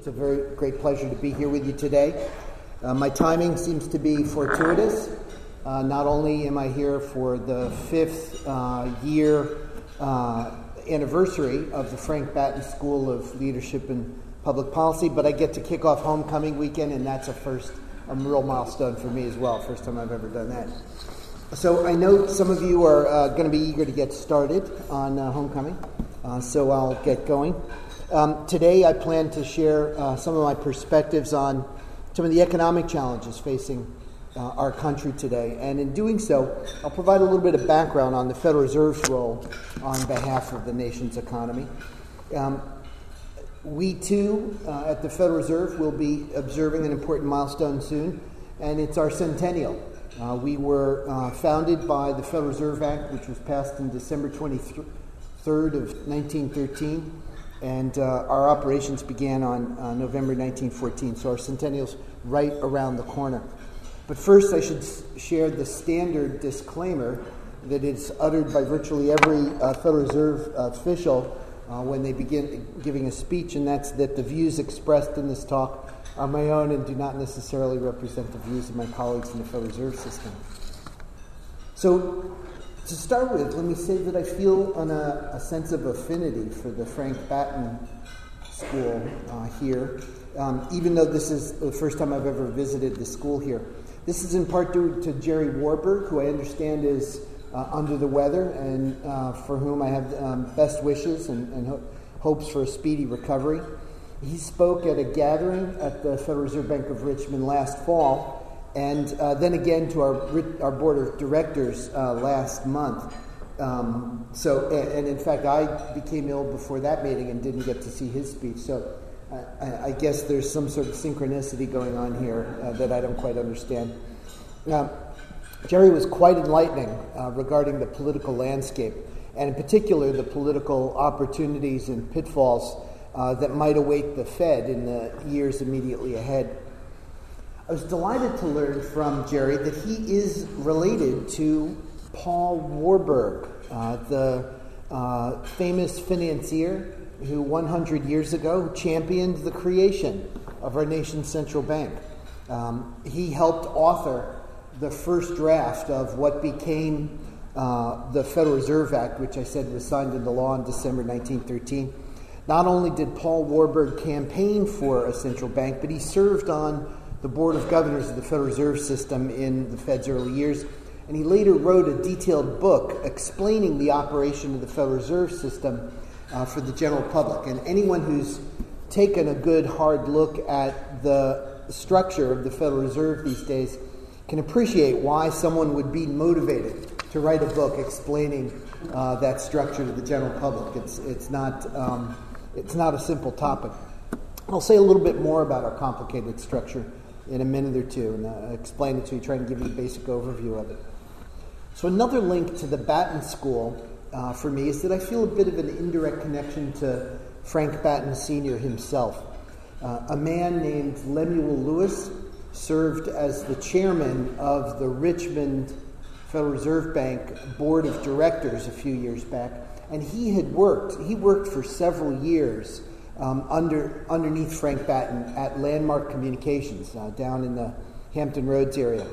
It's a very great pleasure to be here with you today. Uh, my timing seems to be fortuitous. Uh, not only am I here for the fifth uh, year uh, anniversary of the Frank Batten School of Leadership and Public Policy, but I get to kick off homecoming weekend, and that's a first, a real milestone for me as well. First time I've ever done that. So I know some of you are uh, going to be eager to get started on uh, homecoming, so I'll get going. Um, today, I plan to share uh, some of my perspectives on some of the economic challenges facing uh, our country today. And in doing so, I'll provide a little bit of background on the Federal Reserve's role on behalf of the nation's economy. Um, we too, uh, at the Federal Reserve, will be observing an important milestone soon, and it's our centennial. Uh, we were uh, founded by the Federal Reserve Act, which was passed in December 23rd of 1913 and uh, our operations began on uh, November 1914, so our centennial's right around the corner. But first, I should share the standard disclaimer that is uttered by virtually every uh, Federal Reserve official uh, when they begin giving a speech, and that's that the views expressed in this talk are my own and do not necessarily represent the views of my colleagues in the Federal Reserve System. So, to start with, let me say that I feel an, a, a sense of affinity for the Frank Batten School uh, here, um, even though this is the first time I've ever visited the school here. This is in part due to Jerry Warburg, who I understand is uh, under the weather and uh, for whom I have um, best wishes and, and ho- hopes for a speedy recovery. He spoke at a gathering at the Federal Reserve Bank of Richmond last fall and uh, then again to our, our board of directors uh, last month. Um, so, and, and, in fact, I became ill before that meeting and didn't get to see his speech. So, I, I guess there's some sort of synchronicity going on here uh, that I don't quite understand. Now, Jerry was quite enlightening uh, regarding the political landscape, and in particular, the political opportunities and pitfalls uh, that might await the Fed in the years immediately ahead. I was delighted to learn from Jerry that he is related to Paul Warburg, uh, the uh, famous financier who 100 years ago championed the creation of our nation's central bank. Um, he helped author the first draft of what became uh, the Federal Reserve Act, which I said was signed into law in December 1913. Not only did Paul Warburg campaign for a central bank, but he served on the Board of Governors of the Federal Reserve System in the Fed's early years, and he later wrote a detailed book explaining the operation of the Federal Reserve System uh, for the general public. And anyone who's taken a good hard look at the structure of the Federal Reserve these days can appreciate why someone would be motivated to write a book explaining uh, that structure to the general public. It's, it's, not, um, it's not a simple topic. I'll say a little bit more about our complicated structure in a minute or two and uh, explain it to you, try and give you a basic overview of it. So, another link to the Batten School uh, for me is that I feel a bit of an indirect connection to Frank Batten Sr. himself. Uh, a man named Lemuel Lewis served as the chairman of the Richmond Federal Reserve Bank Board of Directors a few years back, and he had worked, he worked for several years um, under, underneath Frank Batten at Landmark Communications uh, down in the Hampton Roads area.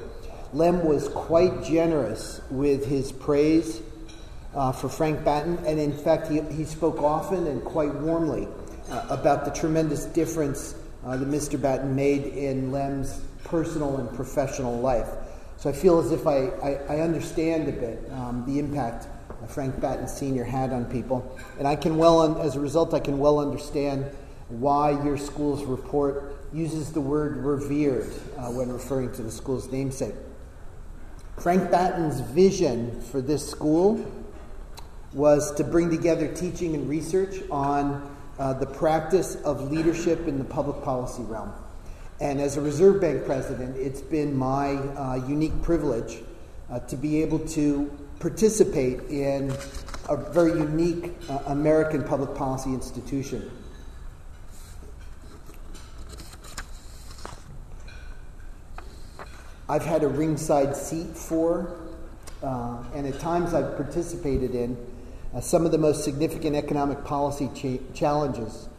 Lem was quite generous with his praise uh, for Frank Batten, and in fact, he, he spoke often and quite warmly uh, about the tremendous difference uh, that Mr. Batten made in Lem's personal and professional life. So I feel as if I, I, I understand a bit um, the impact Frank Batten Sr. had on people. And I can well, un- as a result, I can well understand why your school's report uses the word revered uh, when referring to the school's namesake. Frank Batten's vision for this school was to bring together teaching and research on uh, the practice of leadership in the public policy realm. And as a Reserve Bank president, it's been my uh, unique privilege uh, to be able to participate in a very unique uh, American public policy institution. I've had a ringside seat for, uh, and at times I've participated in uh, some of the most significant economic policy cha- challenges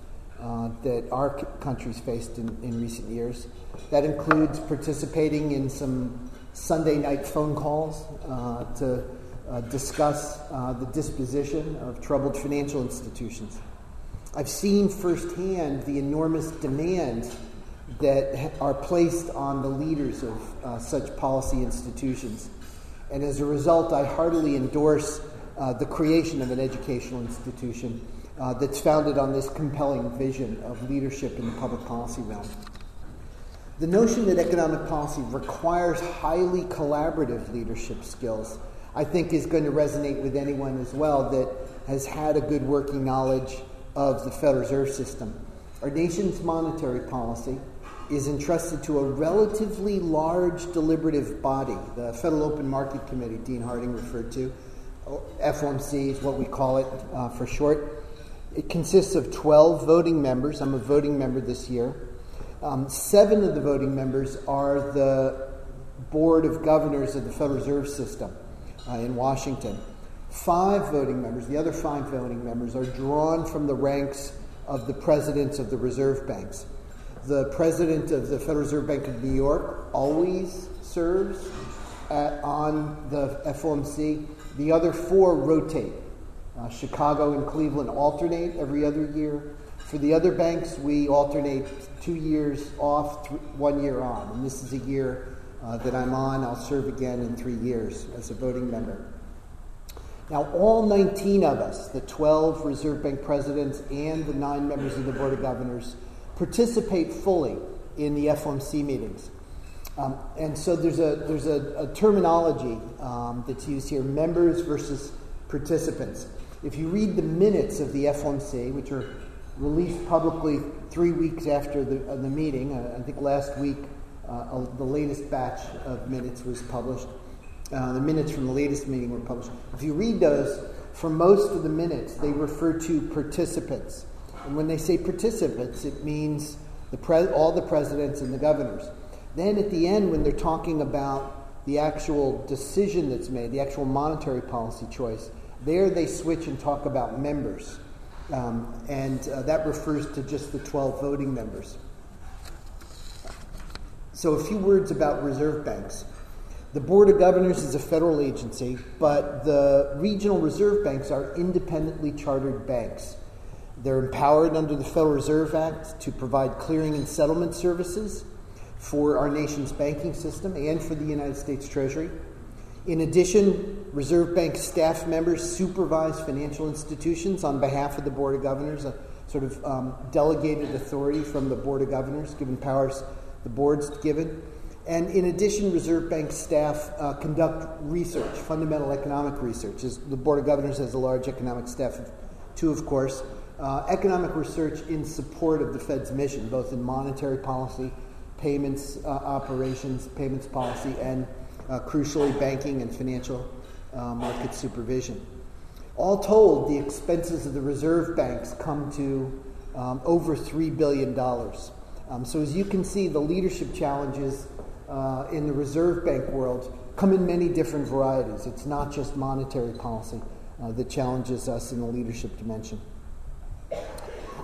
uh, that our country's faced in, in recent years. That includes participating in some Sunday night phone calls uh, to uh, discuss uh, the disposition of troubled financial institutions. I've seen firsthand the enormous demands that are placed on the leaders of uh, such policy institutions. And as a result, I heartily endorse uh, the creation of an educational institution uh, that's founded on this compelling vision of leadership in the public policy realm. The notion that economic policy requires highly collaborative leadership skills, I think, is going to resonate with anyone as well that has had a good working knowledge of the Federal Reserve System. Our nation's monetary policy is entrusted to a relatively large deliberative body, the Federal Open Market Committee, Dean Harding referred to. FOMC is what we call it uh, for short. It consists of 12 voting members. I'm a voting member this year. Um, seven of the voting members are the Board of Governors of the Federal Reserve System uh, in Washington. Five voting members, the other five voting members, are drawn from the ranks of the presidents of the reserve banks. The president of the Federal Reserve Bank of New York always serves at, on the FOMC. The other four rotate. Uh, Chicago and Cleveland alternate every other year. For the other banks, we alternate two years off, th- one year on. And this is a year uh, that I'm on. I'll serve again in three years as a voting member. Now, all 19 of us, the 12 Reserve Bank presidents and the nine members of the Board of Governors, participate fully in the FOMC meetings. Um, and so there's a, there's a, a terminology um, that's used here members versus participants. If you read the minutes of the FOMC, which are released publicly three weeks after the, uh, the meeting, uh, I think last week uh, the latest batch of minutes was published. Uh, the minutes from the latest meeting were published. If you read those, for most of the minutes, they refer to participants. And when they say participants, it means the pre- all the presidents and the governors. Then at the end, when they're talking about the actual decision that's made, the actual monetary policy choice, there they switch and talk about members. Um, and uh, that refers to just the 12 voting members. So, a few words about reserve banks. The Board of Governors is a federal agency, but the regional reserve banks are independently chartered banks. They're empowered under the Federal Reserve Act to provide clearing and settlement services for our nation's banking system and for the United States Treasury. In addition, Reserve Bank staff members supervise financial institutions on behalf of the Board of Governors, a sort of um, delegated authority from the Board of Governors, given powers the board's given. And in addition, Reserve Bank staff uh, conduct research, fundamental economic research. As the Board of Governors has a large economic staff, too, of course uh, economic research in support of the Fed's mission, both in monetary policy, payments uh, operations, payments policy, and uh, crucially, banking and financial uh, market supervision. All told, the expenses of the reserve banks come to um, over $3 billion. Um, so, as you can see, the leadership challenges uh, in the reserve bank world come in many different varieties. It's not just monetary policy uh, that challenges us in the leadership dimension.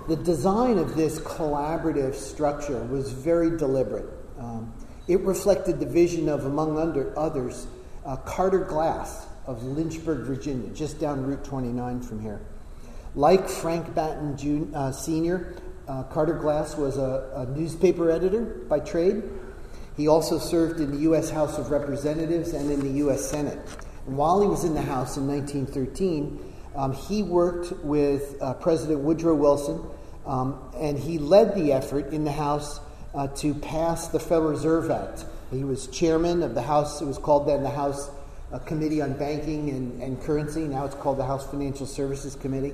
The design of this collaborative structure was very deliberate. Um, it reflected the vision of, among under others, uh, Carter Glass of Lynchburg, Virginia, just down Route 29 from here. Like Frank Batten Jr., uh, Sr., uh, Carter Glass was a, a, newspaper editor by trade. He also served in the U.S. House of Representatives and in the U.S. Senate. And while he was in the House in 1913, um, he worked with uh, President Woodrow Wilson, um, and he led the effort in the House uh, to pass the Federal Reserve Act. He was chairman of the House, it was called then the House uh, Committee on Banking and, and, Currency. Now it's called the House Financial Services Committee.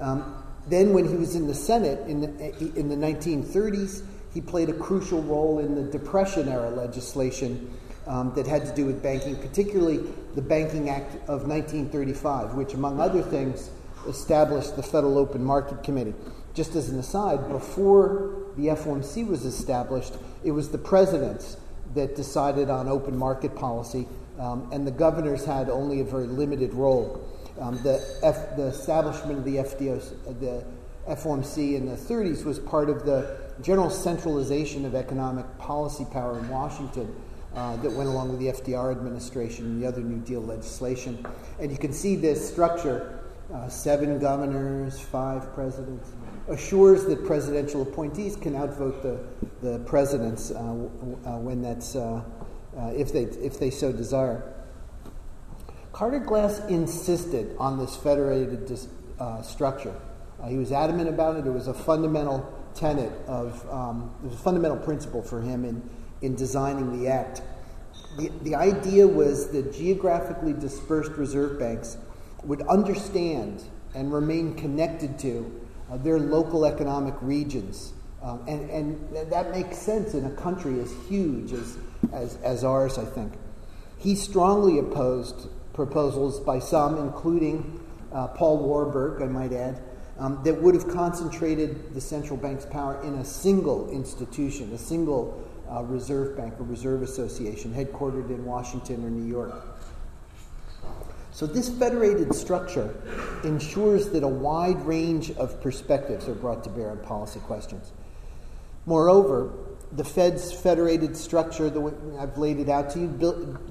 Um, then, when he was in the Senate in the, in the 1930s, he played a crucial role in the Depression era legislation um, that had to do with banking, particularly the Banking Act of 1935, which, among other things, established the Federal Open Market Committee. Just as an aside, before the FOMC was established, it was the presidents that decided on open market policy, um, and the governors had only a very limited role. Um, the, F, the, establishment of the FDO, the FOMC in the 30s was part of the general centralization of economic policy power in Washington uh, that went along with the FDR administration and the other New Deal legislation. And you can see this structure uh, seven governors, five presidents assures that presidential appointees can outvote the, the presidents uh, uh when that's, uh, uh, if, they, if they so desire. Carter Glass insisted on this federated dis, structure. he was adamant about it. It was a fundamental tenet of, um, it was a fundamental principle for him in, in designing the act. The, the idea was that geographically dispersed reserve banks would understand and remain connected to uh, their local economic regions. Um, and, and that makes sense in a country as huge as, as, as ours, I think. He strongly opposed proposals by some, including uh, Paul Warburg, I might add, um, that would have concentrated the central bank's power in a single institution, a single uh, reserve bank or reserve association headquartered in Washington or New York. So, this federated structure ensures that a wide range of perspectives are brought to bear on policy questions. Moreover, the Fed's federated structure, the way I've laid it out to you,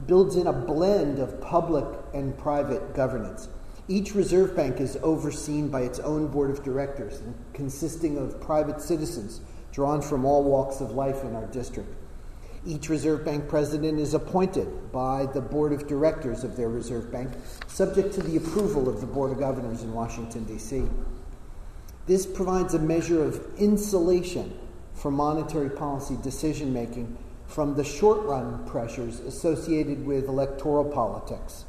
builds in a blend of public and private governance. Each reserve bank is overseen by its own board of directors, consisting of private citizens drawn from all walks of life in our district. Each Reserve Bank president is appointed by the board of directors of their Reserve Bank, subject to the approval of the Board of Governors in Washington, D.C. This provides a measure of insulation for monetary policy decision making from the short run pressures associated with electoral politics.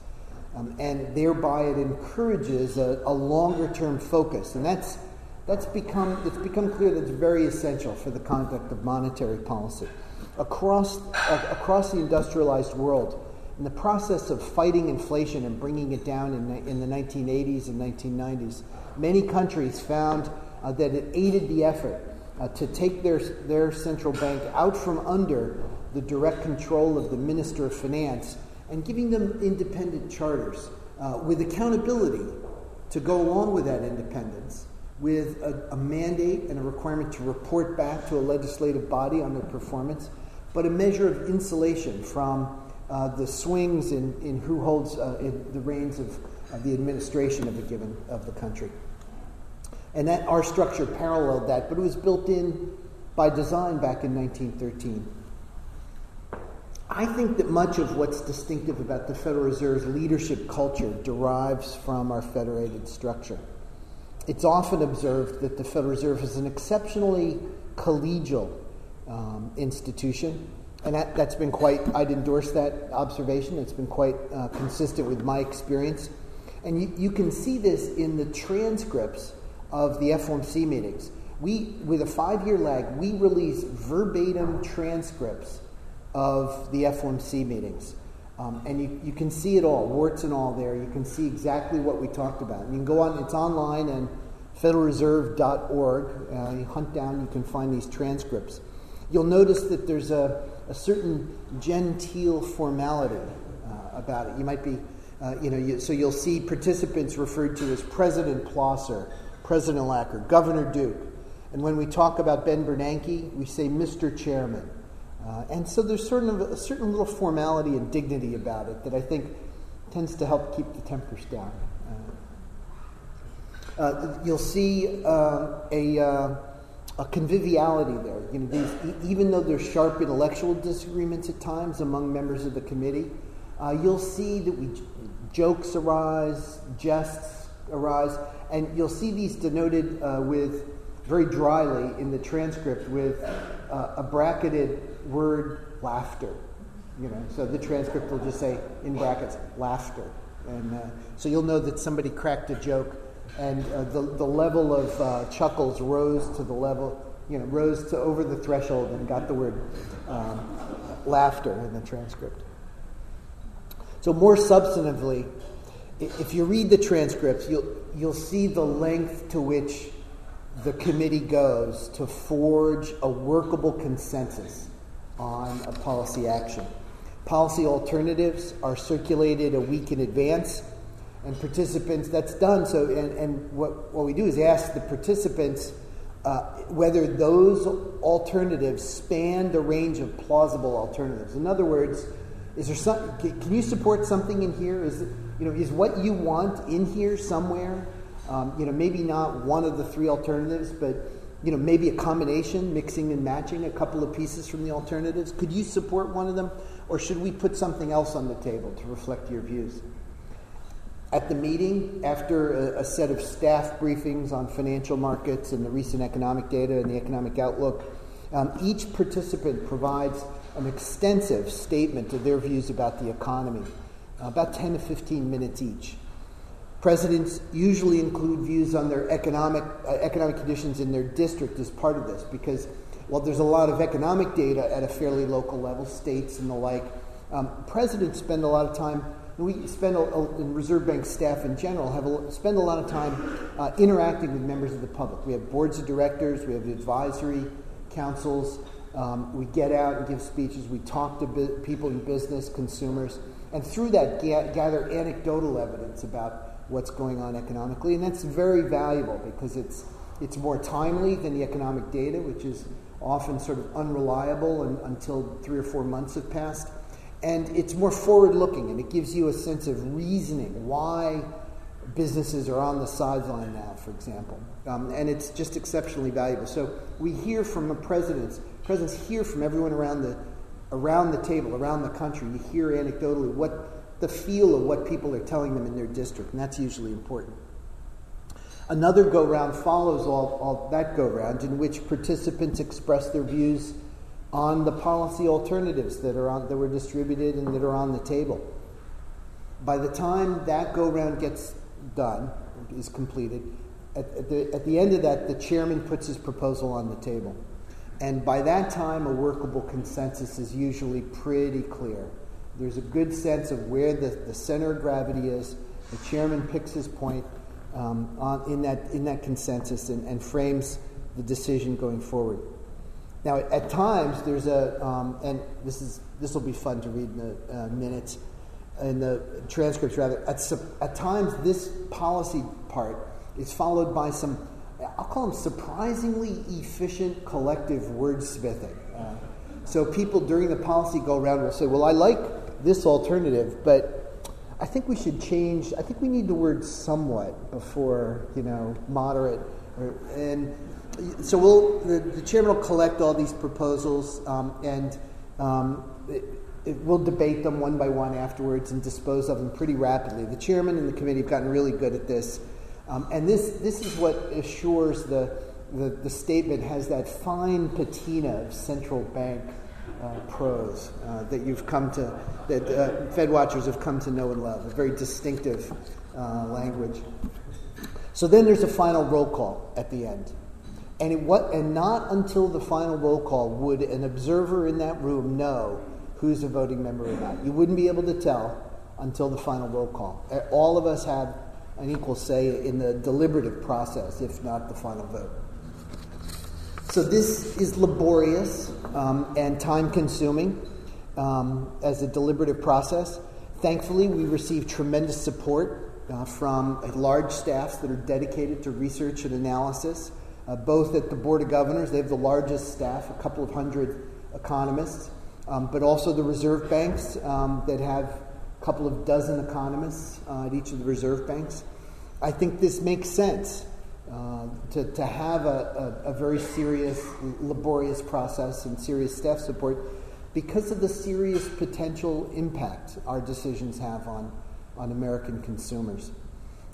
Um, and thereby it encourages a, a longer term focus. And that's, that's become, it's become clear that's very essential for the conduct of monetary policy across, uh, across the industrialized world, in the process of fighting inflation and bringing it down in, in the 1980s and 1990s, many countries found uh, that it aided the effort uh, to take their, their central bank out from under the direct control of the Minister of Finance and giving them independent charters uh, with accountability to go along with that independence with a, a, mandate and a requirement to report back to a legislative body on their performance but a measure of insulation from uh, the swings in, in who holds uh, in the reins of, of, the administration of a given of the country. And that our structure paralleled that, but it was built in by design back in 1913. I think that much of what's distinctive about the Federal Reserve's leadership culture derives from our federated structure. It's often observed that the Federal Reserve is an exceptionally collegial um, institution. And that, has been quite, I'd endorse that observation. It's been quite uh, consistent with my experience. And you, you can see this in the transcripts of the FOMC meetings. We, with a five year lag, we release verbatim transcripts of the FOMC meetings. Um, and you, you can see it all, warts and all there. You can see exactly what we talked about. And you can go on, it's online and federalreserve.org. Uh, you hunt down, you can find these transcripts you'll notice that there's a, a certain genteel formality uh, about it. You might be, uh, you know, you, so you'll see participants referred to as President Plosser, President Lacker, Governor Duke. And when we talk about Ben Bernanke, we say Mr. Chairman. Uh, and so there's of a certain little formality and dignity about it that I think tends to help keep the tempers down. Uh, uh, you'll see uh, a a conviviality there. You know, these, even though there's sharp intellectual disagreements at times among members of the committee, uh, you'll see that we jokes arise, jests arise, and you'll see these denoted uh, with very dryly in the transcript with uh, a bracketed word laughter. You know, so the transcript will just say in brackets laughter, and uh, so you'll know that somebody cracked a joke and uh, the, the level of uh, chuckles rose to the level, you know, rose to over the threshold and got the word um, laughter in the transcript. So, more substantively, if you read the transcripts, you'll, you'll see the length to which the committee goes to forge a workable consensus on a policy action. Policy alternatives are circulated a week in advance and participants, that's done. So, and, and what, what we do is ask the participants uh, whether those alternatives span the range of plausible alternatives. In other words, is there some, can you support something in here? Is, you know, is what you want in here somewhere? Um, you know, maybe not one of the three alternatives, but you know, maybe a combination, mixing and matching a couple of pieces from the alternatives. Could you support one of them, or should we put something else on the table to reflect your views? At the meeting, after a, a, set of staff briefings on financial markets and the recent economic data and the economic outlook, um, each participant provides an extensive statement of their views about the economy, about 10 to 15 minutes each. Presidents usually include views on their economic, uh, economic conditions in their district as part of this because while there's a lot of economic data at a fairly local level, states and the like, um, presidents spend a lot of time we spend, a, a, in Reserve Bank staff in general, have a, spend a lot of time uh, interacting with members of the public. We have boards of directors, we have advisory councils, um, we get out and give speeches, we talk to bi- people in business, consumers, and through that ga- gather anecdotal evidence about what's going on economically. And that's very valuable because it's, it's more timely than the economic data, which is often sort of unreliable and, until three or four months have passed and it's more forward looking and it gives you a sense of reasoning why businesses are on the sideline now, for example. Um, and it's just exceptionally valuable. So we hear from the presidents, presidents hear from everyone around the, around the table, around the country. You hear anecdotally what the feel of what people are telling them in their district, and that's usually important. Another go round follows all, all that go round in which participants express their views on the policy alternatives that are on, that were distributed and that are on the table. By the time that go round gets done, is completed, at, at, the, at the end of that, the chairman puts his proposal on the table. And by that time, a workable consensus is usually pretty clear. There's a good sense of where the, the center of gravity is. The chairman picks his point um, on, in, that, in that consensus and, and frames the decision going forward. Now, at times, there's a, um, and this is this will be fun to read in the uh, minutes, in the transcripts rather. At, at times, this policy part is followed by some, I'll call them surprisingly efficient collective wordsmithing. Uh, so people during the policy go around will say, "Well, I like this alternative, but I think we should change. I think we need the word somewhat before you know moderate." Or, and so we'll, the, the, chairman will collect all these proposals um, and um, it, it, we'll debate them one by one afterwards and dispose of them pretty rapidly. The chairman and the committee have gotten really good at this. Um, and this, this is what assures the, the, the, statement has that fine patina of central bank uh, prose uh, that you've come to, that uh, Fed watchers have come to know and love, a very distinctive uh, language. So then there's a final roll call at the end. And, what, and not until the final roll call would an observer in that room know who's a voting member or not. You wouldn't be able to tell until the final roll call. All of us have an equal say in the deliberative process, if not the final vote. So this is laborious um, and time consuming um, as a deliberative process. Thankfully, we receive tremendous support uh, from large staffs that are dedicated to research and analysis uh, both at the Board of Governors. They have the largest staff, a couple of hundred economists, um, but also the reserve banks um, that have a couple of dozen economists uh, at each of the reserve banks. I think this makes sense uh, to, to have a, a, a very serious, laborious process and serious staff support because of the serious potential impact our decisions have on, on American consumers.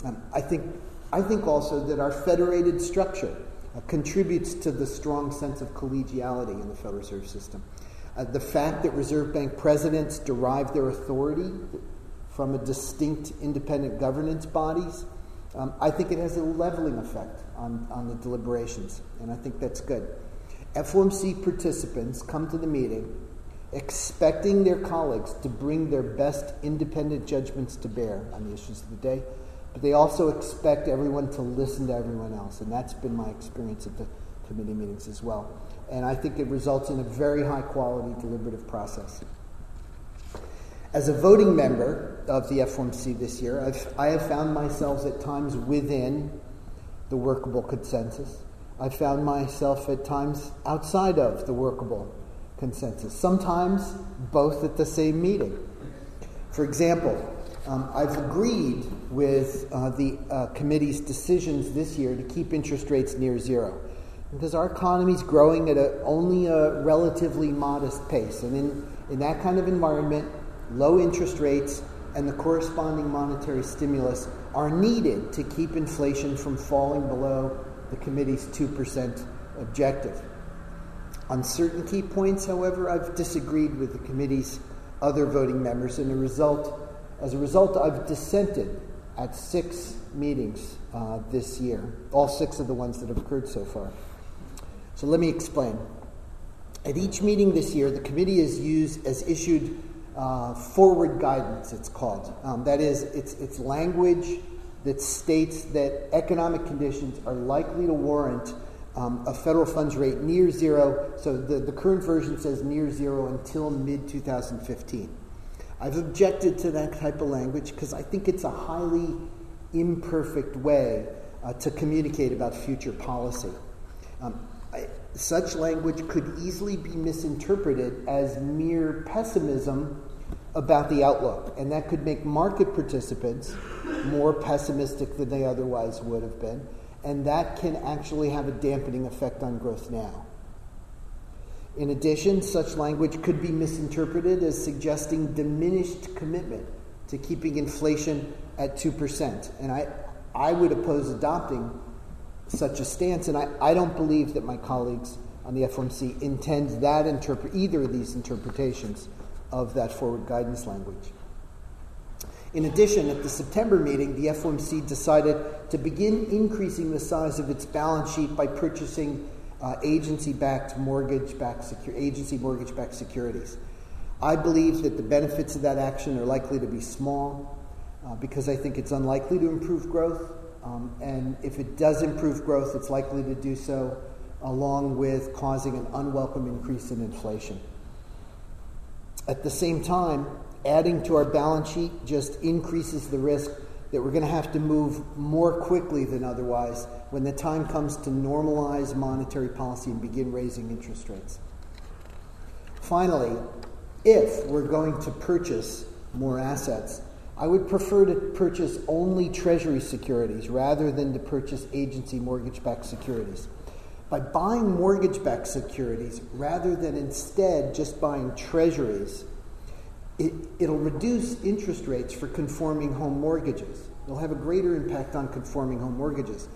Um, I, think, I think also that our federated structure uh, contributes to the strong sense of collegiality in the Federal Reserve System. Uh, the fact that Reserve Bank presidents derive their authority from a distinct independent governance bodies, um, I think it has a leveling effect on, on the deliberations, and I think that's good. FOMC participants come to the meeting expecting their colleagues to bring their best independent judgments to bear on the issues of the day but they also expect everyone to listen to everyone else. And that's been my experience at the committee meetings as well. And I think it results in a very high quality deliberative process. As a voting member of the FOMC this year, I've, I have found myself at times within the workable consensus. I've found myself at times outside of the workable consensus, sometimes both at the same meeting. For example, um, I've agreed with uh, the uh, committee's decisions this year to keep interest rates near zero because our economy is growing at a, only a relatively modest pace. And in, in that kind of environment, low interest rates and the corresponding monetary stimulus are needed to keep inflation from falling below the committee's 2% objective. On certain key points, however, I've disagreed with the committee's other voting members, and a result as a result, I've dissented at six meetings uh, this year, all six of the ones that have occurred so far. So let me explain. At each meeting this year, the committee has used as issued uh, forward guidance. It's called. Um, that is, it's it's language that states that economic conditions are likely to warrant um, a federal funds rate near zero. So the, the current version says near zero until mid 2015. I've objected to that type of language because I think it's a highly imperfect way uh, to communicate about future policy. Um, such language could easily be misinterpreted as mere pessimism about the outlook, and that could make market participants more pessimistic than they otherwise would have been, and that can actually have a dampening effect on growth now. In addition, such language could be misinterpreted as suggesting diminished commitment to keeping inflation at 2%. And I, I would oppose adopting such a stance, and I, I don't believe that my colleagues on the FOMC intend that interpret either of these interpretations of that forward guidance language. In addition, at the September meeting, the FOMC decided to begin increasing the size of its balance sheet by purchasing uh, agency-backed mortgage-backed secu- agency mortgage-backed securities. I believe that the benefits of that action are likely to be small uh, because I think it's unlikely to improve growth. Um, and if it does improve growth, it's likely to do so along with causing an unwelcome increase in inflation. At the same time, adding to our balance sheet just increases the risk that we're going to have to move more quickly than otherwise when the time comes to normalize monetary policy and begin raising interest rates. Finally, if we're going to purchase more assets, I would prefer to purchase only Treasury securities rather than to purchase agency mortgage backed securities. By buying mortgage backed securities rather than instead just buying Treasuries, it, it'll reduce interest rates for conforming home mortgages. It'll have a greater impact on conforming home mortgages.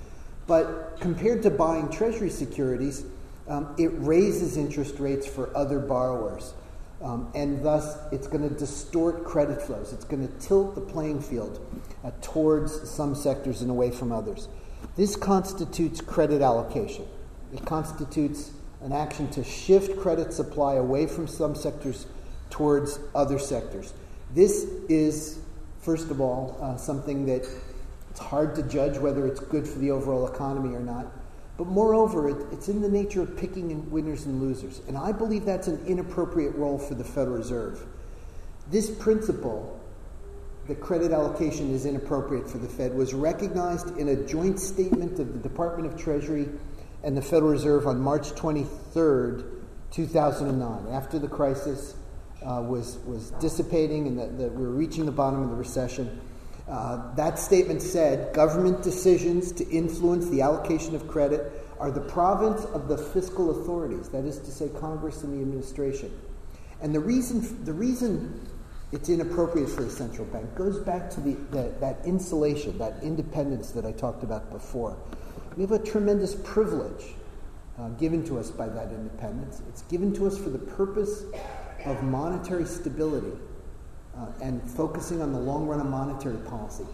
But compared to buying Treasury securities, um, it raises interest rates for other borrowers. Um, and thus, it's going to distort credit flows. It's going to tilt the playing field uh, towards some sectors and away from others. This constitutes credit allocation. It constitutes an action to shift credit supply away from some sectors towards other sectors. This is, first of all, uh, something that it's hard to judge whether it's good for the overall economy or not. But moreover, it, it's in the nature of picking winners and losers. And I believe that's an inappropriate role for the Federal Reserve. This principle, that credit allocation is inappropriate for the Fed, was recognized in a joint statement of the Department of Treasury and the Federal Reserve on March 23rd, 2009, after the crisis uh, was, was dissipating and that, that we were reaching the bottom of the recession. Uh, that statement said government decisions to influence the allocation of credit are the province of the fiscal authorities, that is to say, Congress and the administration. And the reason, the reason it's inappropriate for a central bank goes back to the, the, that insulation, that independence that I talked about before. We have a tremendous privilege uh, given to us by that independence. It's given to us for the purpose of monetary stability uh, and focusing on the long run of monetary policy.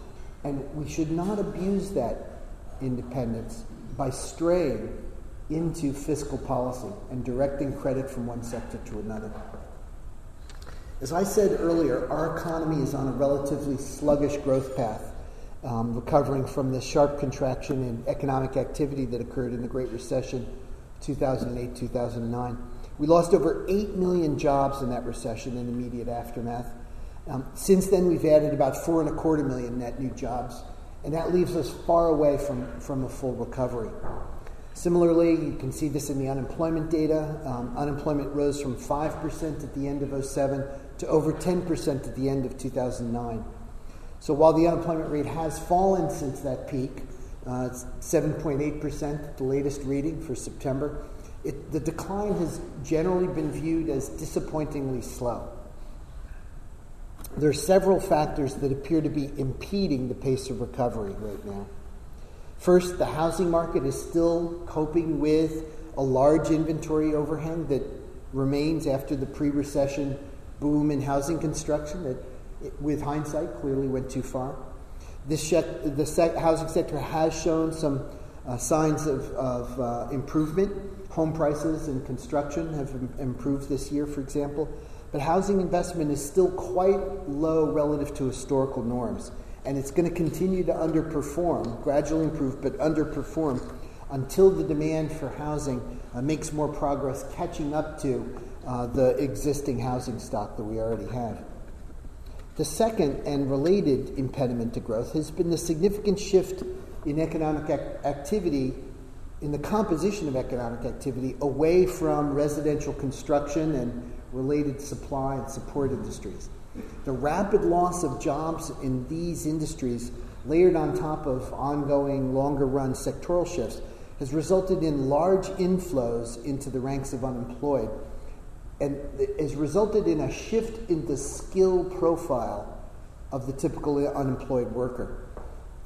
And we should not abuse that independence by straying into fiscal policy and directing credit from one sector to another. As I said earlier, our economy is on a relatively sluggish growth path, um, recovering from the sharp contraction in economic activity that occurred in the Great Recession 2008 2009. We lost over 8 million jobs in that recession and immediate aftermath Um, since then, we've added about four and a quarter million net new jobs, and that leaves us far away from, from a full recovery. Similarly, you can see this in the unemployment data. Um, unemployment rose from 5% at the end of 07 to over 10% at the end of 2009. So while the unemployment rate has fallen since that peak, uh, it's 7.8%, the latest reading for September, it, the decline has generally been viewed as disappointingly slow. There are several factors that appear to be impeding the pace of recovery right now. First, the housing market is still coping with a large inventory overhang that remains after the pre recession boom in housing construction that, with hindsight, clearly went too far. This the housing sector has shown some uh, signs of, of uh, improvement. Home prices and construction have improved this year, for example, but housing investment is still quite low relative to historical norms and it's going to continue to underperform, gradually improve, but underperform until the demand for housing uh, makes more progress catching up to uh, the existing housing stock that we already have. The second and related impediment to growth has been the significant shift in economic ac- activity, in the composition of economic activity, away from residential construction and related supply and support industries. The rapid loss of jobs in these industries, layered on top of ongoing longer run sectoral shifts, has resulted in large inflows into the ranks of unemployed and has resulted in a shift in the skill profile of the typical unemployed worker.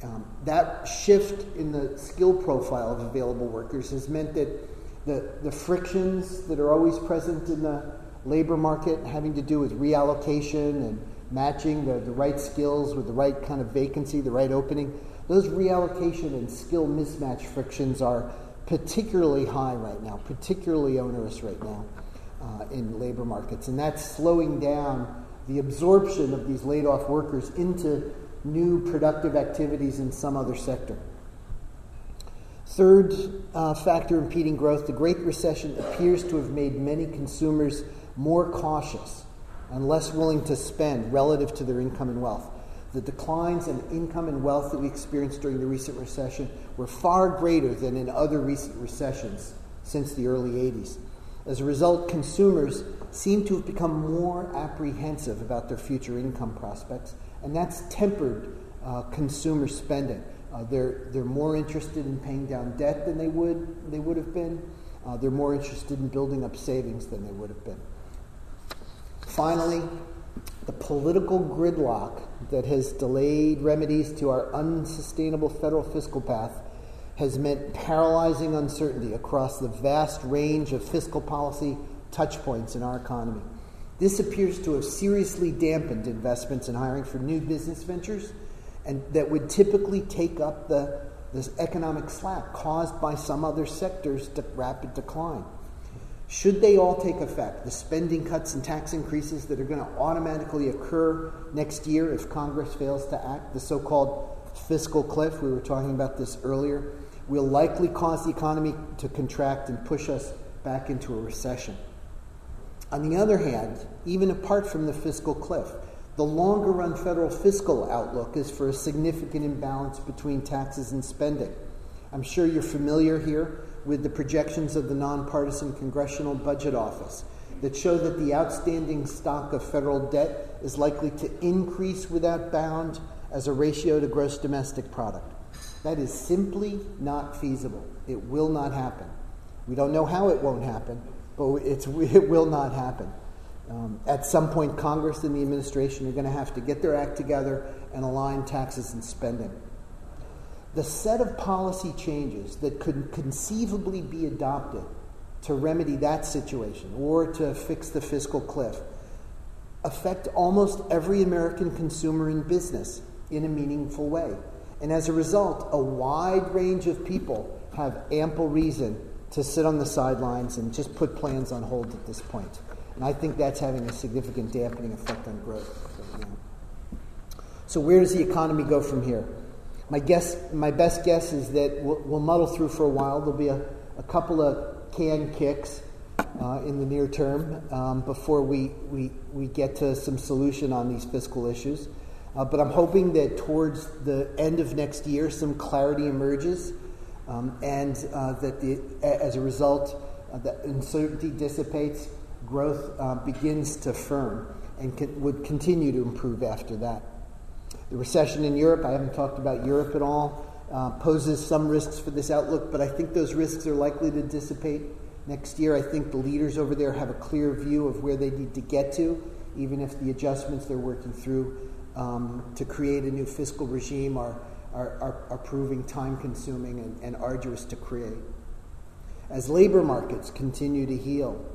Um, that shift in the skill profile of available workers has meant that the, the frictions that are always present in the labor market having to do with reallocation and matching the, the right skills with the right kind of vacancy, the right opening, those reallocation and skill mismatch frictions are particularly high right now, particularly onerous right now uh, in labor markets. And that's slowing down the absorption of these laid off workers into new productive activities in some other sector. Third uh, factor impeding growth the Great Recession appears to have made many consumers more cautious and less willing to spend relative to their income and wealth. The declines in income and wealth that we experienced during the recent recession were far greater than in other recent recessions since the early 80s. As a result, consumers seem to have become more apprehensive about their future income prospects, and that's tempered uh, consumer spending. Uh, they're, they're more interested in paying down debt than they would, they would have been. Uh, they're more interested in building up savings than they would have been. Finally, the political gridlock that has delayed remedies to our unsustainable federal fiscal path has meant paralyzing uncertainty across the vast range of fiscal policy touchpoints in our economy. This appears to have seriously dampened investments and hiring for new business ventures and that would typically take up the this economic slack caused by some other sectors' rapid decline. Should they all take effect, the spending cuts and tax increases that are going to automatically occur next year if Congress fails to act, the so called fiscal cliff, we were talking about this earlier, will likely cause the economy to contract and push us back into a recession. On the other hand, even apart from the fiscal cliff, the longer run federal fiscal outlook is for a significant imbalance between taxes and spending. I'm sure you're familiar here with the projections of the nonpartisan Congressional Budget Office that show that the outstanding stock of federal debt is likely to increase without bound as a ratio to gross domestic product. That is simply not feasible. It will not happen. We don't know how it won't happen, but it will not happen. Um, at some point, Congress and the administration are going to have to get their act together and align taxes and spending the set of policy changes that could conceivably be adopted to remedy that situation or to fix the fiscal cliff affect almost every American consumer and business in a meaningful way. And as a result, a wide range of people have ample reason to sit on the sidelines and just put plans on hold at this point. And I think that's having a significant dampening effect on growth. So, where does the economy go from here? My guess, my best guess is that we'll, we'll muddle through for a while. There'll be a, a couple of can kicks, uh, in the near term um, before we, we, we get to some solution on these fiscal issues. Uh, but I'm hoping that towards the end of next year, some clarity emerges, um, and uh, that the, as a result, uh, the uncertainty dissipates, growth uh, begins to firm, and can, would continue to improve after that. The recession in Europe, I haven't talked about Europe at all, uh, poses some risks for this outlook, but I think those risks are likely to dissipate next year. I think the leaders over there have a clear view of where they need to get to, even if the adjustments they're working through um, to create a new fiscal regime are, are, are, are proving time consuming and, and arduous to create. As labor markets continue to heal,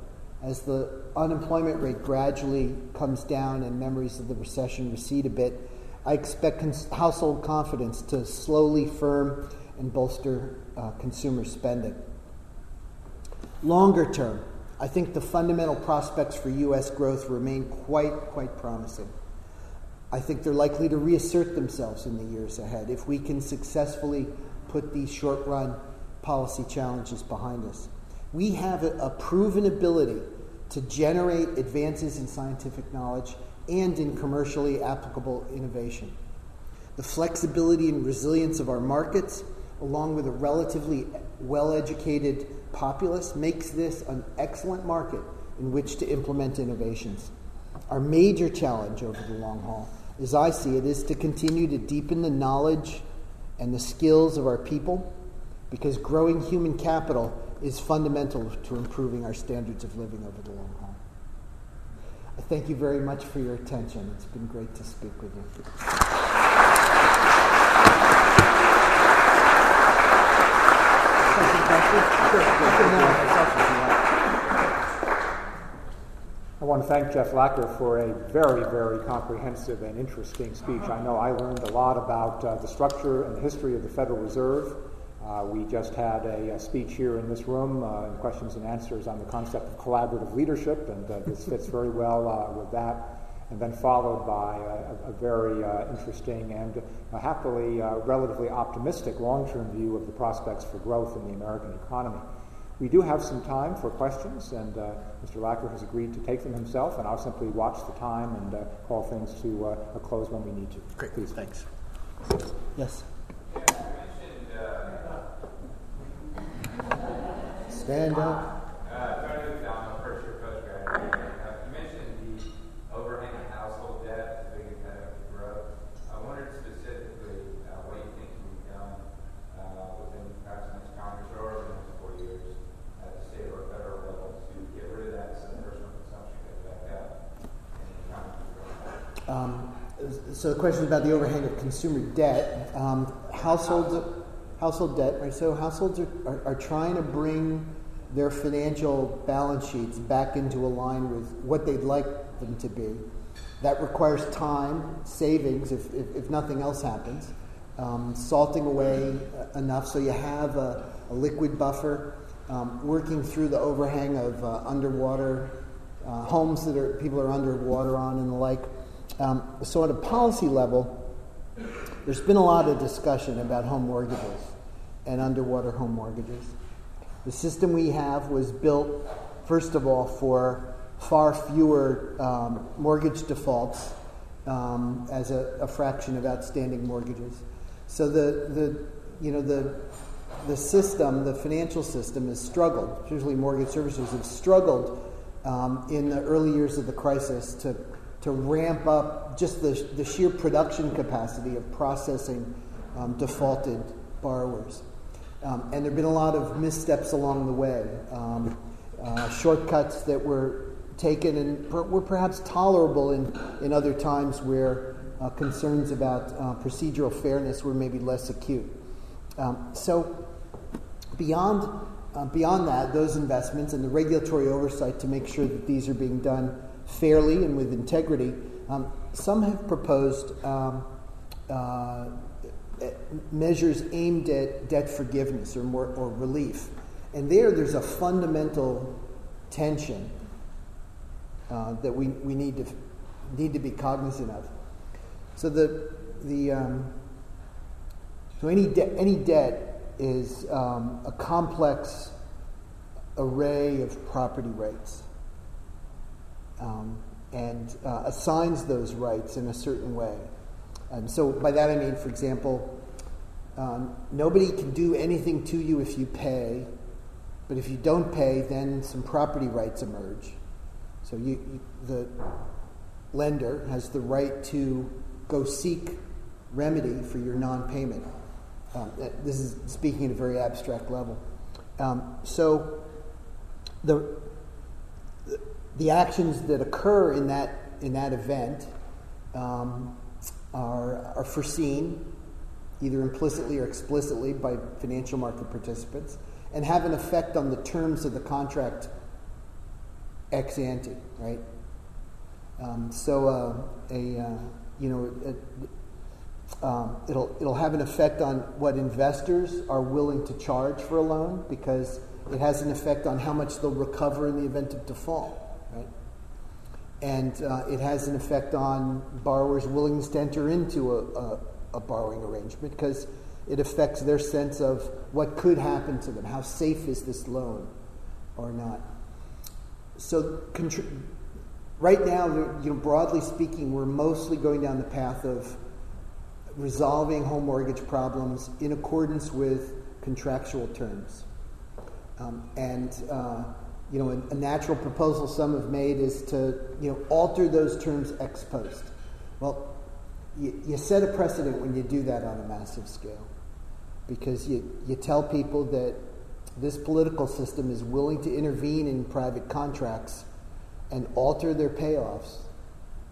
as the unemployment rate gradually comes down and memories of the recession recede a bit, I expect cons- household confidence to slowly firm and bolster uh, consumer spending. Longer term, I think the fundamental prospects for U.S. growth remain quite, quite promising. I think they're likely to reassert themselves in the years ahead if we can successfully put these short run policy challenges behind us. We have a, a, proven ability to generate advances in scientific knowledge and in commercially applicable innovation. The flexibility and resilience of our markets, along with a relatively well educated populace, makes this an excellent market in which to implement innovations. Our major challenge over the long haul as I see it, is to continue to deepen the knowledge and the skills of our people because growing human capital is fundamental to improving our standards of living over the long haul. I thank you very much for your attention. It's been great to speak with you. I want to thank Jeff Lacker for a very, very comprehensive and interesting speech. I know I learned a lot about uh, the structure and the history of the Federal Reserve. Uh, we just had a, a, speech here in this room uh, in questions and answers on the concept of collaborative leadership, and uh, this fits very well uh, with that. And then followed by a, a very uh, interesting and happily relatively optimistic long term view of the prospects for growth in the American economy. We do have some time for questions, and uh, Mr. Lacker has agreed to take them himself, and I'll simply watch the time and uh, call things to uh, a close when we need to. Great, please. Thanks. Yes. Stand up. In the economy control. Um so the question is about the overhang of consumer debt. Um, households, household debt, right? So households are, are, are, trying to bring their financial balance sheets back into a line with what they'd like them to be. That requires time, savings, if, if, if nothing else happens, um, salting away enough so you have a, a liquid buffer, um, working through the overhang of uh, underwater uh, homes that are, people are underwater on and the like. Um, so, at a policy level, there's been a lot of discussion about home mortgages and underwater home mortgages. The system we have was built, first of all, for far fewer um, mortgage defaults um, as a, a, fraction of outstanding mortgages. So the, the you know the the system, the financial system, has struggled. Usually, mortgage servicers have struggled um, in the early years of the crisis to to ramp up just the, the sheer production capacity of processing um, defaulted borrowers. Um, and there have been a lot of missteps along the way, um, uh, shortcuts that were taken and per- were perhaps tolerable in, in other times where uh, concerns about uh, procedural fairness were maybe less acute. Um, so, beyond, uh, beyond that, those investments and the regulatory oversight to make sure that these are being done fairly and with integrity. Um, some have proposed um, uh, measures aimed at debt forgiveness or, more, or relief. And there, there's a fundamental tension uh, that we, we need, to, need to be cognizant of. So, the, the, um, so any, de- any debt is um, a complex array of property rights um, and uh, assigns those rights in a certain way. And so, by that I mean, for example, um, nobody can do anything to you if you pay, but if you don't pay, then some property rights emerge. So, you, you, the lender has the right to go seek remedy for your non payment. Um, this is speaking at a very abstract level. Um, so, the, the actions that occur in that, in that event um, are, are foreseen either implicitly or explicitly by financial market participants and have an effect on the terms of the contract ex ante, right? Um, so uh, a uh, you know a, um, it'll it'll have an effect on what investors are willing to charge for a loan because it has an effect on how much they'll recover in the event of default? And uh, it has an effect on borrowers' willingness to enter into a, a, a borrowing arrangement because it affects their sense of what could happen to them. How safe is this loan or not? So, contri- right now, you know, broadly speaking, we're mostly going down the path of resolving home mortgage problems in accordance with contractual terms. Um, and uh, you know, a, a, natural proposal some have made is to you know alter those terms ex post. Well, you, you set a precedent when you do that on a massive scale, because you you tell people that this political system is willing to intervene in private contracts and alter their payoffs.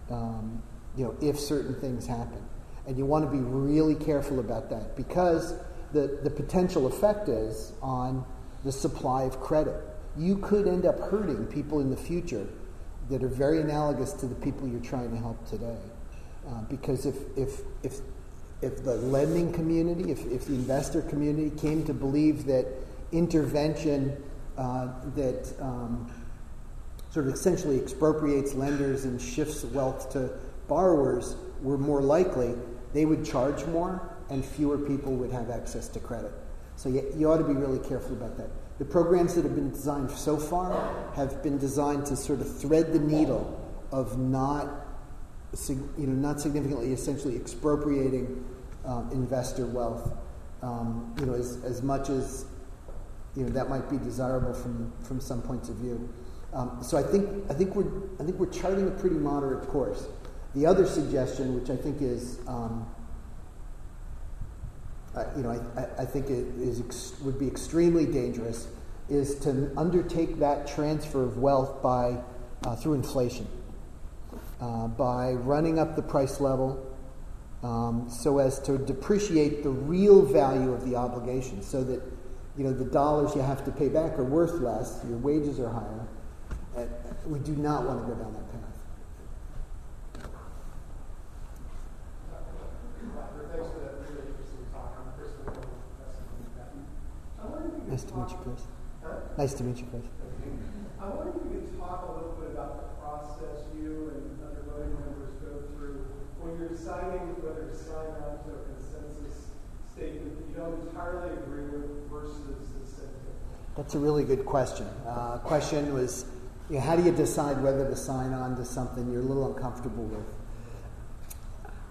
Um, you know, if certain things happen, and you want to be really careful about that because the the potential effect is on the supply of credit. You could end up hurting people in the future that are very analogous to the people you're trying to help today. Uh, because if, if, if, if the lending community, if, if the investor community came to believe that intervention uh, that um, sort of essentially expropriates lenders and shifts wealth to borrowers were more likely, they would charge more and fewer people would have access to credit. So you, you ought to be really careful about that. The programs that have been designed so far have been designed to sort of thread the needle of not, you know, not significantly, essentially expropriating um, investor wealth, um, you know, as, as much as you know that might be desirable from, from some points of view. Um, so I think I think we're I think we're charting a pretty moderate course. The other suggestion, which I think is um, you know, I, I think it is ex- would be extremely dangerous, is to undertake that transfer of wealth by uh, through inflation, uh, by running up the price level, um, so as to depreciate the real value of the obligation, so that you know the dollars you have to pay back are worth less, your wages are higher. We do not want to go down that path. Nice to meet you, Chris. Nice to meet you, Chris. I wonder if you could talk a little bit about the process you and other voting members go through when you're deciding whether to sign on to a consensus statement that you don't entirely agree with versus the dissenting. That's a really good question. Uh, question was, you know, how do you decide whether to sign on to something you're a little uncomfortable with?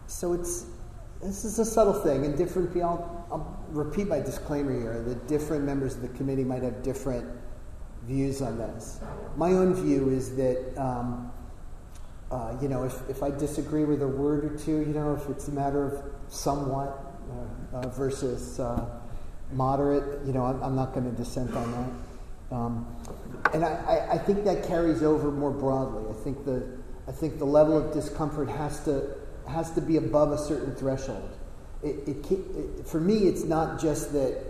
So it's this is a subtle thing, and different people. I'll, I'll, repeat my disclaimer here that different members of the committee might have different views on this. My own view is that, um, uh, you know, if, if I disagree with a word or two, you know, if it's a matter of somewhat uh, uh, versus uh, moderate, you know, I'm, I'm not going to dissent on that. Um, and I, I think that carries over more broadly. I think the, I think the level of discomfort has to has to be above a certain threshold. It, it, it, for me, it's not just that,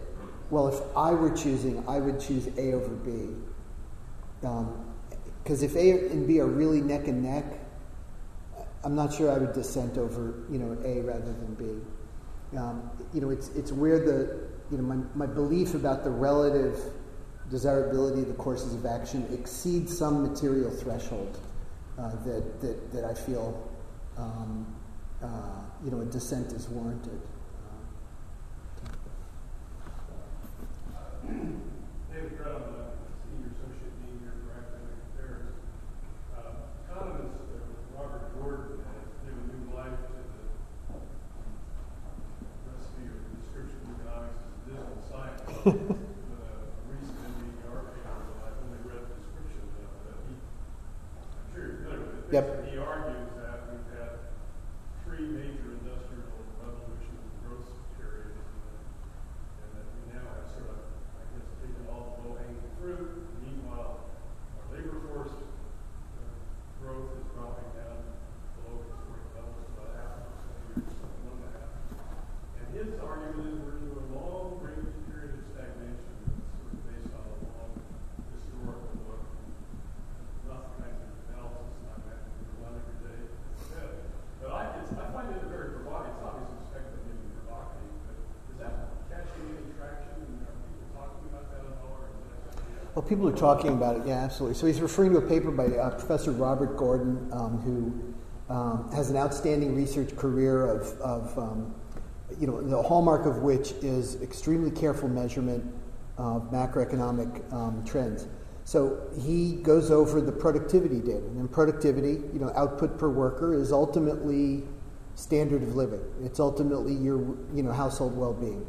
well, if I were choosing, I would choose A over B. Because um, if A and B are really neck and neck, I'm not sure I would dissent over, you know, A rather than B. Um, you know, it's, it's where the, you know, my, my belief about the relative desirability of the courses of action exceeds some material threshold uh, that, that, that I feel um, uh, you know, a dissent is warranted. David senior associate dean here um, economist uh, Robert has given new life to the the description of economics as dismal science. Uh, uh, read the description. Yep. People are talking about it, yeah, absolutely. So he's referring to a paper by uh, Professor Robert Gordon, um, who um, has an outstanding research career of, of um, you know, the hallmark of which is extremely careful measurement of macroeconomic um, trends. So he goes over the productivity data, and productivity, you know, output per worker is ultimately standard of living. It's ultimately your, you know, household well-being,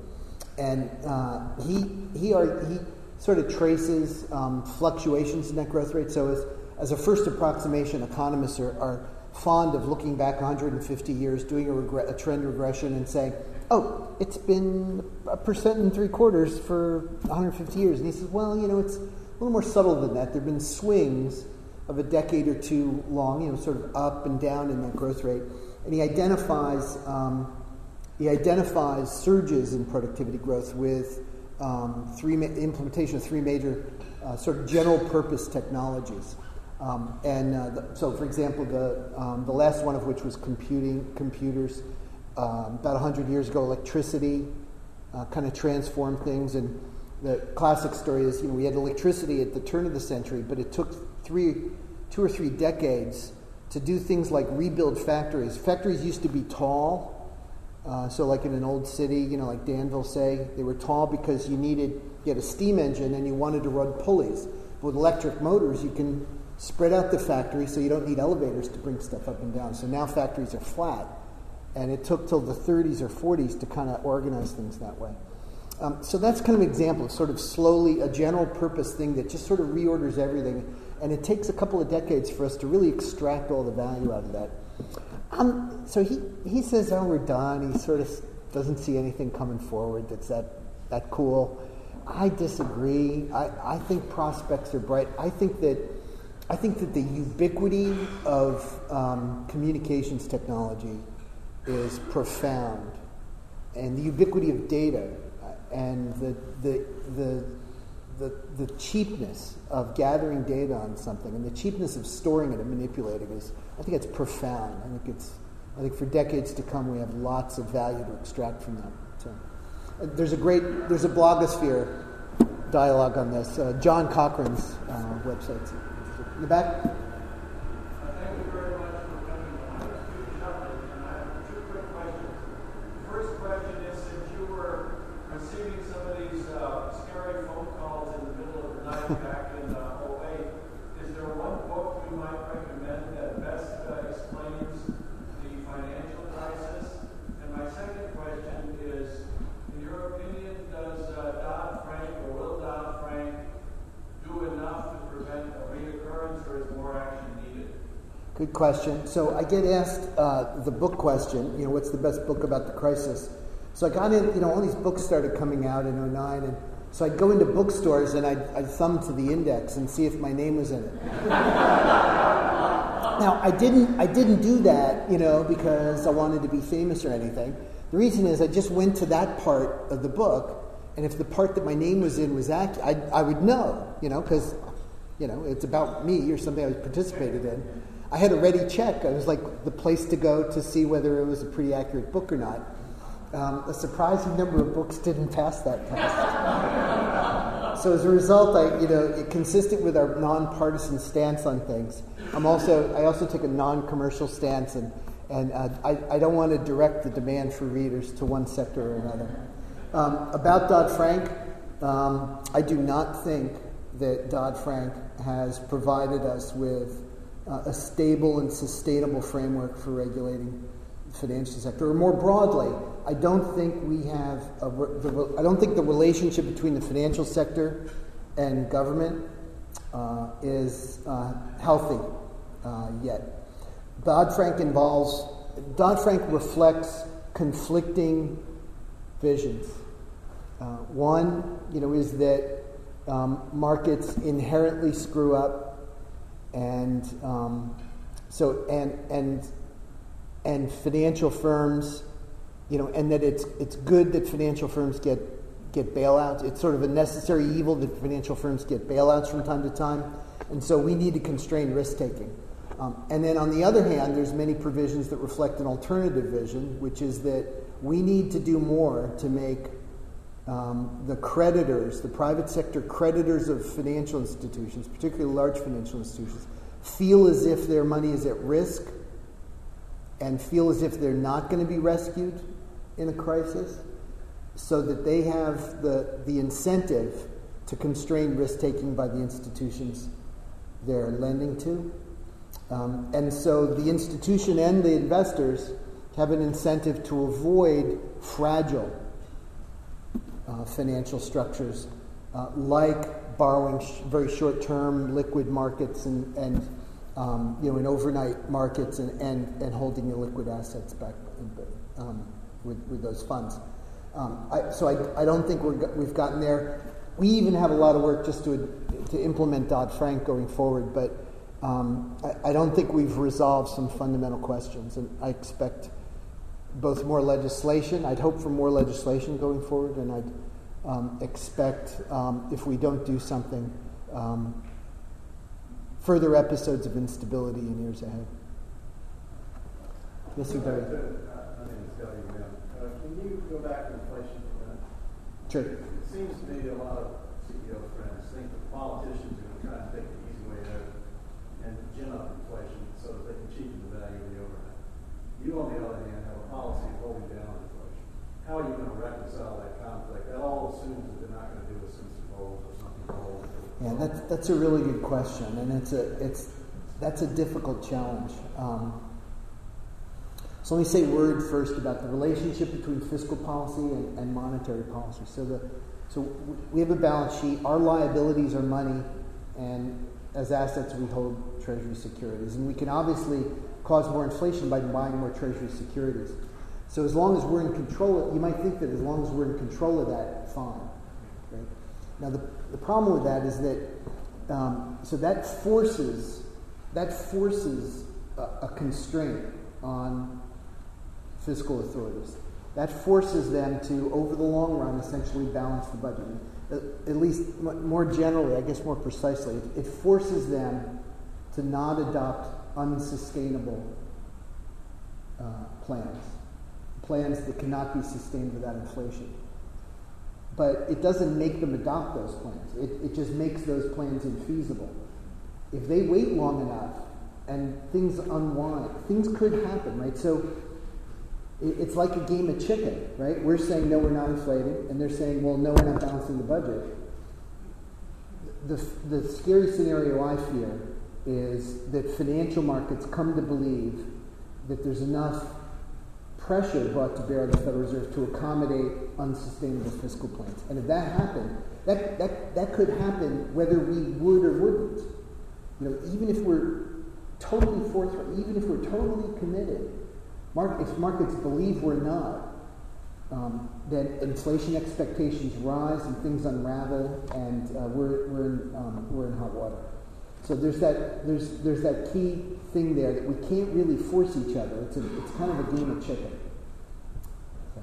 and uh, he he are, he sort of traces um, fluctuations in that growth rate. So as as a first approximation, economists are, are fond of looking back 150 years, doing a, regre- a trend regression, and saying, "Oh, it's been a percent and three quarters for 150 years." And he says, "Well, you know, it's a little more subtle than that. There have been swings of a decade or two long, you know, sort of up and down in that growth rate." And he identifies um, he identifies surges in productivity growth with um, three ma- implementation of three major uh, sort of general purpose technologies. Um, and uh, the, so, for example, the, um, the last one of which was computing computers. Um, about 100 years ago, electricity uh, kind of transformed things. And the classic story is, you know, we had electricity at the turn of the century, but it took three, two or three decades to do things like rebuild factories. Factories used to be tall, uh, so, like in an old city, you know, like Danville, say, they were tall because you needed, you a steam engine and you wanted to run pulleys. But With electric motors, you can spread out the factory so you don't need elevators to bring stuff up and down. So now factories are flat. And it took till the 30s or 40s to kind of organize things that way. Um, so that's kind of an example of sort of slowly a general purpose thing that just sort of reorders everything. And it takes a couple of decades for us to really extract all the value out of that. Um, so he, he says, oh, we're done. He sort of doesn't see anything coming forward that's that, that cool. I disagree. I, I think prospects are bright. I think that, I think that the ubiquity of um, communications technology is profound. And the ubiquity of data uh, and the, the, the, the, the cheapness of gathering data on something and the cheapness of storing it and manipulating is, I think it's profound. I think it's, I think for decades to come we have lots of value to extract from that. So, uh, there's a great, there's a blogosphere dialogue on this. Uh, John Cochrane's uh, website. In the back. Receiving some of these uh, scary phone calls in the middle of the night back in uh, 08, is there one book recommend that best explains the financial crisis? And my second question is, in your opinion, does uh, Dodd-Frank or will Dodd-Frank do enough to prevent a reoccurrence, or is more action needed? Good question. So I get asked uh, the book question, you know, what's the best book about the crisis? So I got in, you know, all these books started coming out in 09, and so I'd go into bookstores and I'd, I'd thumb to the index and see if my name was in it. now I didn't, I didn't do that, you know, because I wanted to be famous or anything. The reason is I just went to that part of the book, and if the part that my name was in was accurate, I, I would know, you know, because, you know, it's about me or something I participated in. I had a ready check. I was like the place to go to see whether it was a pretty accurate book or not. Um, a surprising number of books didn't pass that test. so as a result, I, you know, consistent with our nonpartisan stance on things, I'm also I also take a non-commercial stance, and and uh, I, I don't want to direct the demand for readers to one sector or another. Um, about Dodd Frank, um, I do not think that Dodd Frank has provided us with uh, a stable and sustainable framework for regulating financial sector, or more broadly, I don't think we have a, the, I don't think the relationship between the financial sector and government uh, is uh, healthy uh, yet. Dodd Frank involves Dodd Frank reflects conflicting visions. Uh, one, you know, is that um, markets inherently screw up, and um, so and and and financial firms, you know, and that it's it's good that financial firms get get bailouts. It's sort of a necessary evil that financial firms get bailouts from time to time, and so we need to constrain risk taking. Um, and then on the other hand, there's many provisions that reflect an alternative vision, which is that we need to do more to make um, the creditors, the private sector creditors of financial institutions, particularly large financial institutions, feel as if their money is at risk and feel as if they're not going to be rescued in a crisis so that they have the, the incentive to constrain risk taking by the institutions they're lending to. Um, and so the institution and the investors have an incentive to avoid fragile uh, financial structures uh, like borrowing sh- very short term liquid markets and, and um, you know, in overnight markets and, and, and holding your liquid assets back um, with, with those funds. Um, I, so I, I don't think we're, we've gotten there. We even have a lot of work just to, to implement Dodd Frank going forward, but um, I, I, don't think we've resolved some fundamental questions, and I expect both more legislation. I'd hope for more legislation going forward, and I'd um, expect um, if we don't do something, um, further episodes of instability in years ahead. Yes, sir, Barry. Uh, can you go back to inflation for a minute? Sure. It seems to me a lot of CEO friends think that politicians are going to try and take the easy way out and gin up inflation so that they can cheapen the value of the overhead. You, on the other hand, have a policy of holding down inflation. How are you going to reconcile that conflict? That all assumes that they're not going to do a sense of goals or something to hold. Yeah, that's, that's a really good question, and it's a, it's, that's a difficult challenge. Um, so let me say a word first about the relationship between fiscal policy and, and monetary policy. So, the, so we have a balance sheet. Our liabilities are money, and as assets, we hold Treasury securities. And we can obviously cause more inflation by buying more Treasury securities. So as long as we're in control, of, you might think that as long as we're in control of that, fine. Now the, the problem with that is that um, so that forces that forces a, a constraint on fiscal authorities. That forces them to, over the long run, essentially balance the budget at least more generally, I guess more precisely, it, forces them to not adopt unsustainable uh, plans, plans that cannot be sustained without inflation. But it doesn't make them adopt those plans. It, it just makes those plans infeasible. If they wait long enough and things unwind, things could happen, right? So it's like a game of chicken, right? We're saying, no, we're not inflating, and they're saying, well, no, we're not balancing the budget. The, the scary scenario I fear is that financial markets come to believe that there's enough pressure brought to bear on the Federal Reserve to accommodate unsustainable fiscal plans. And if that happened, that, that, that could happen whether we would or wouldn't. You know, even if we're totally forthright, even if we're totally committed, if markets believe we're not, um, then inflation expectations rise and things unravel, and uh, we're, we're, in, um, we're in hot water. So there's that, there's, there's that key thing there that we can't really force each other. It's, a, it's kind of a game of chicken. So,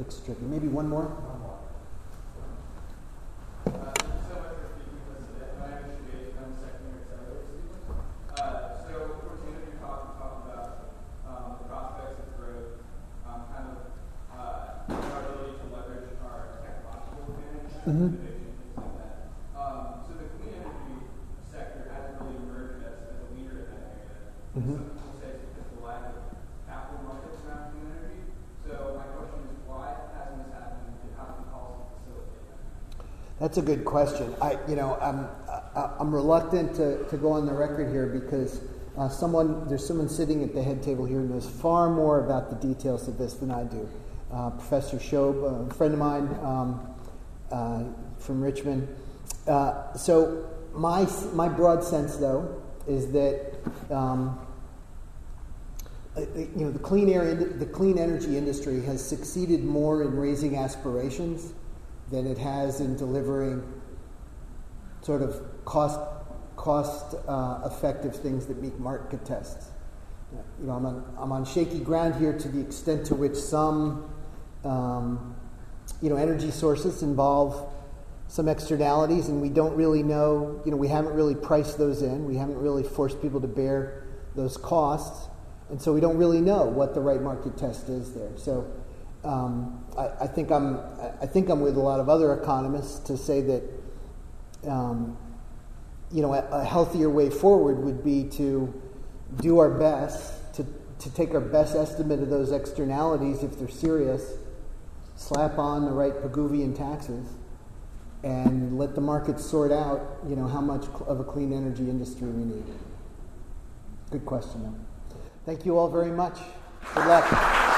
it's tricky. Maybe one more? Mm-hmm. Um, so the clean energy sector hasn't really emerged as, as a leader in that area. Mm-hmm. Some people say it's because of the lack of capital markets around clean energy. So my question is, why hasn't this happened, and how can policy facilitate that? That's a good question. I, you know, I'm, I'm reluctant to, to go on the record here because uh, someone, there's someone sitting at the head table here who knows far more about the details of this than I do. Uh, Professor Shob, a friend of mine um, uh, from Richmond. Uh, so my my broad sense, though, is that um, uh, you know the clean air the clean energy industry has succeeded more in raising aspirations than it has in delivering sort of cost cost uh, effective things that meet market tests. You know, I'm on, I'm on shaky ground here to the extent to which some um, you know energy sources involve some externalities, and we don't really know. You know, we haven't really priced those in. We haven't really forced people to bear those costs, and so we don't really know what the right market test is there. So. Um, I, I, think I'm, I think I'm with a lot of other economists to say that um, you know, a, a, healthier way forward would be to do our best to, to take our best estimate of those externalities if they're serious, slap on the right Pigouvian taxes, and let the market sort out, you know, how much of a clean energy industry we need. Good question, though. Thank you all very much. Good luck.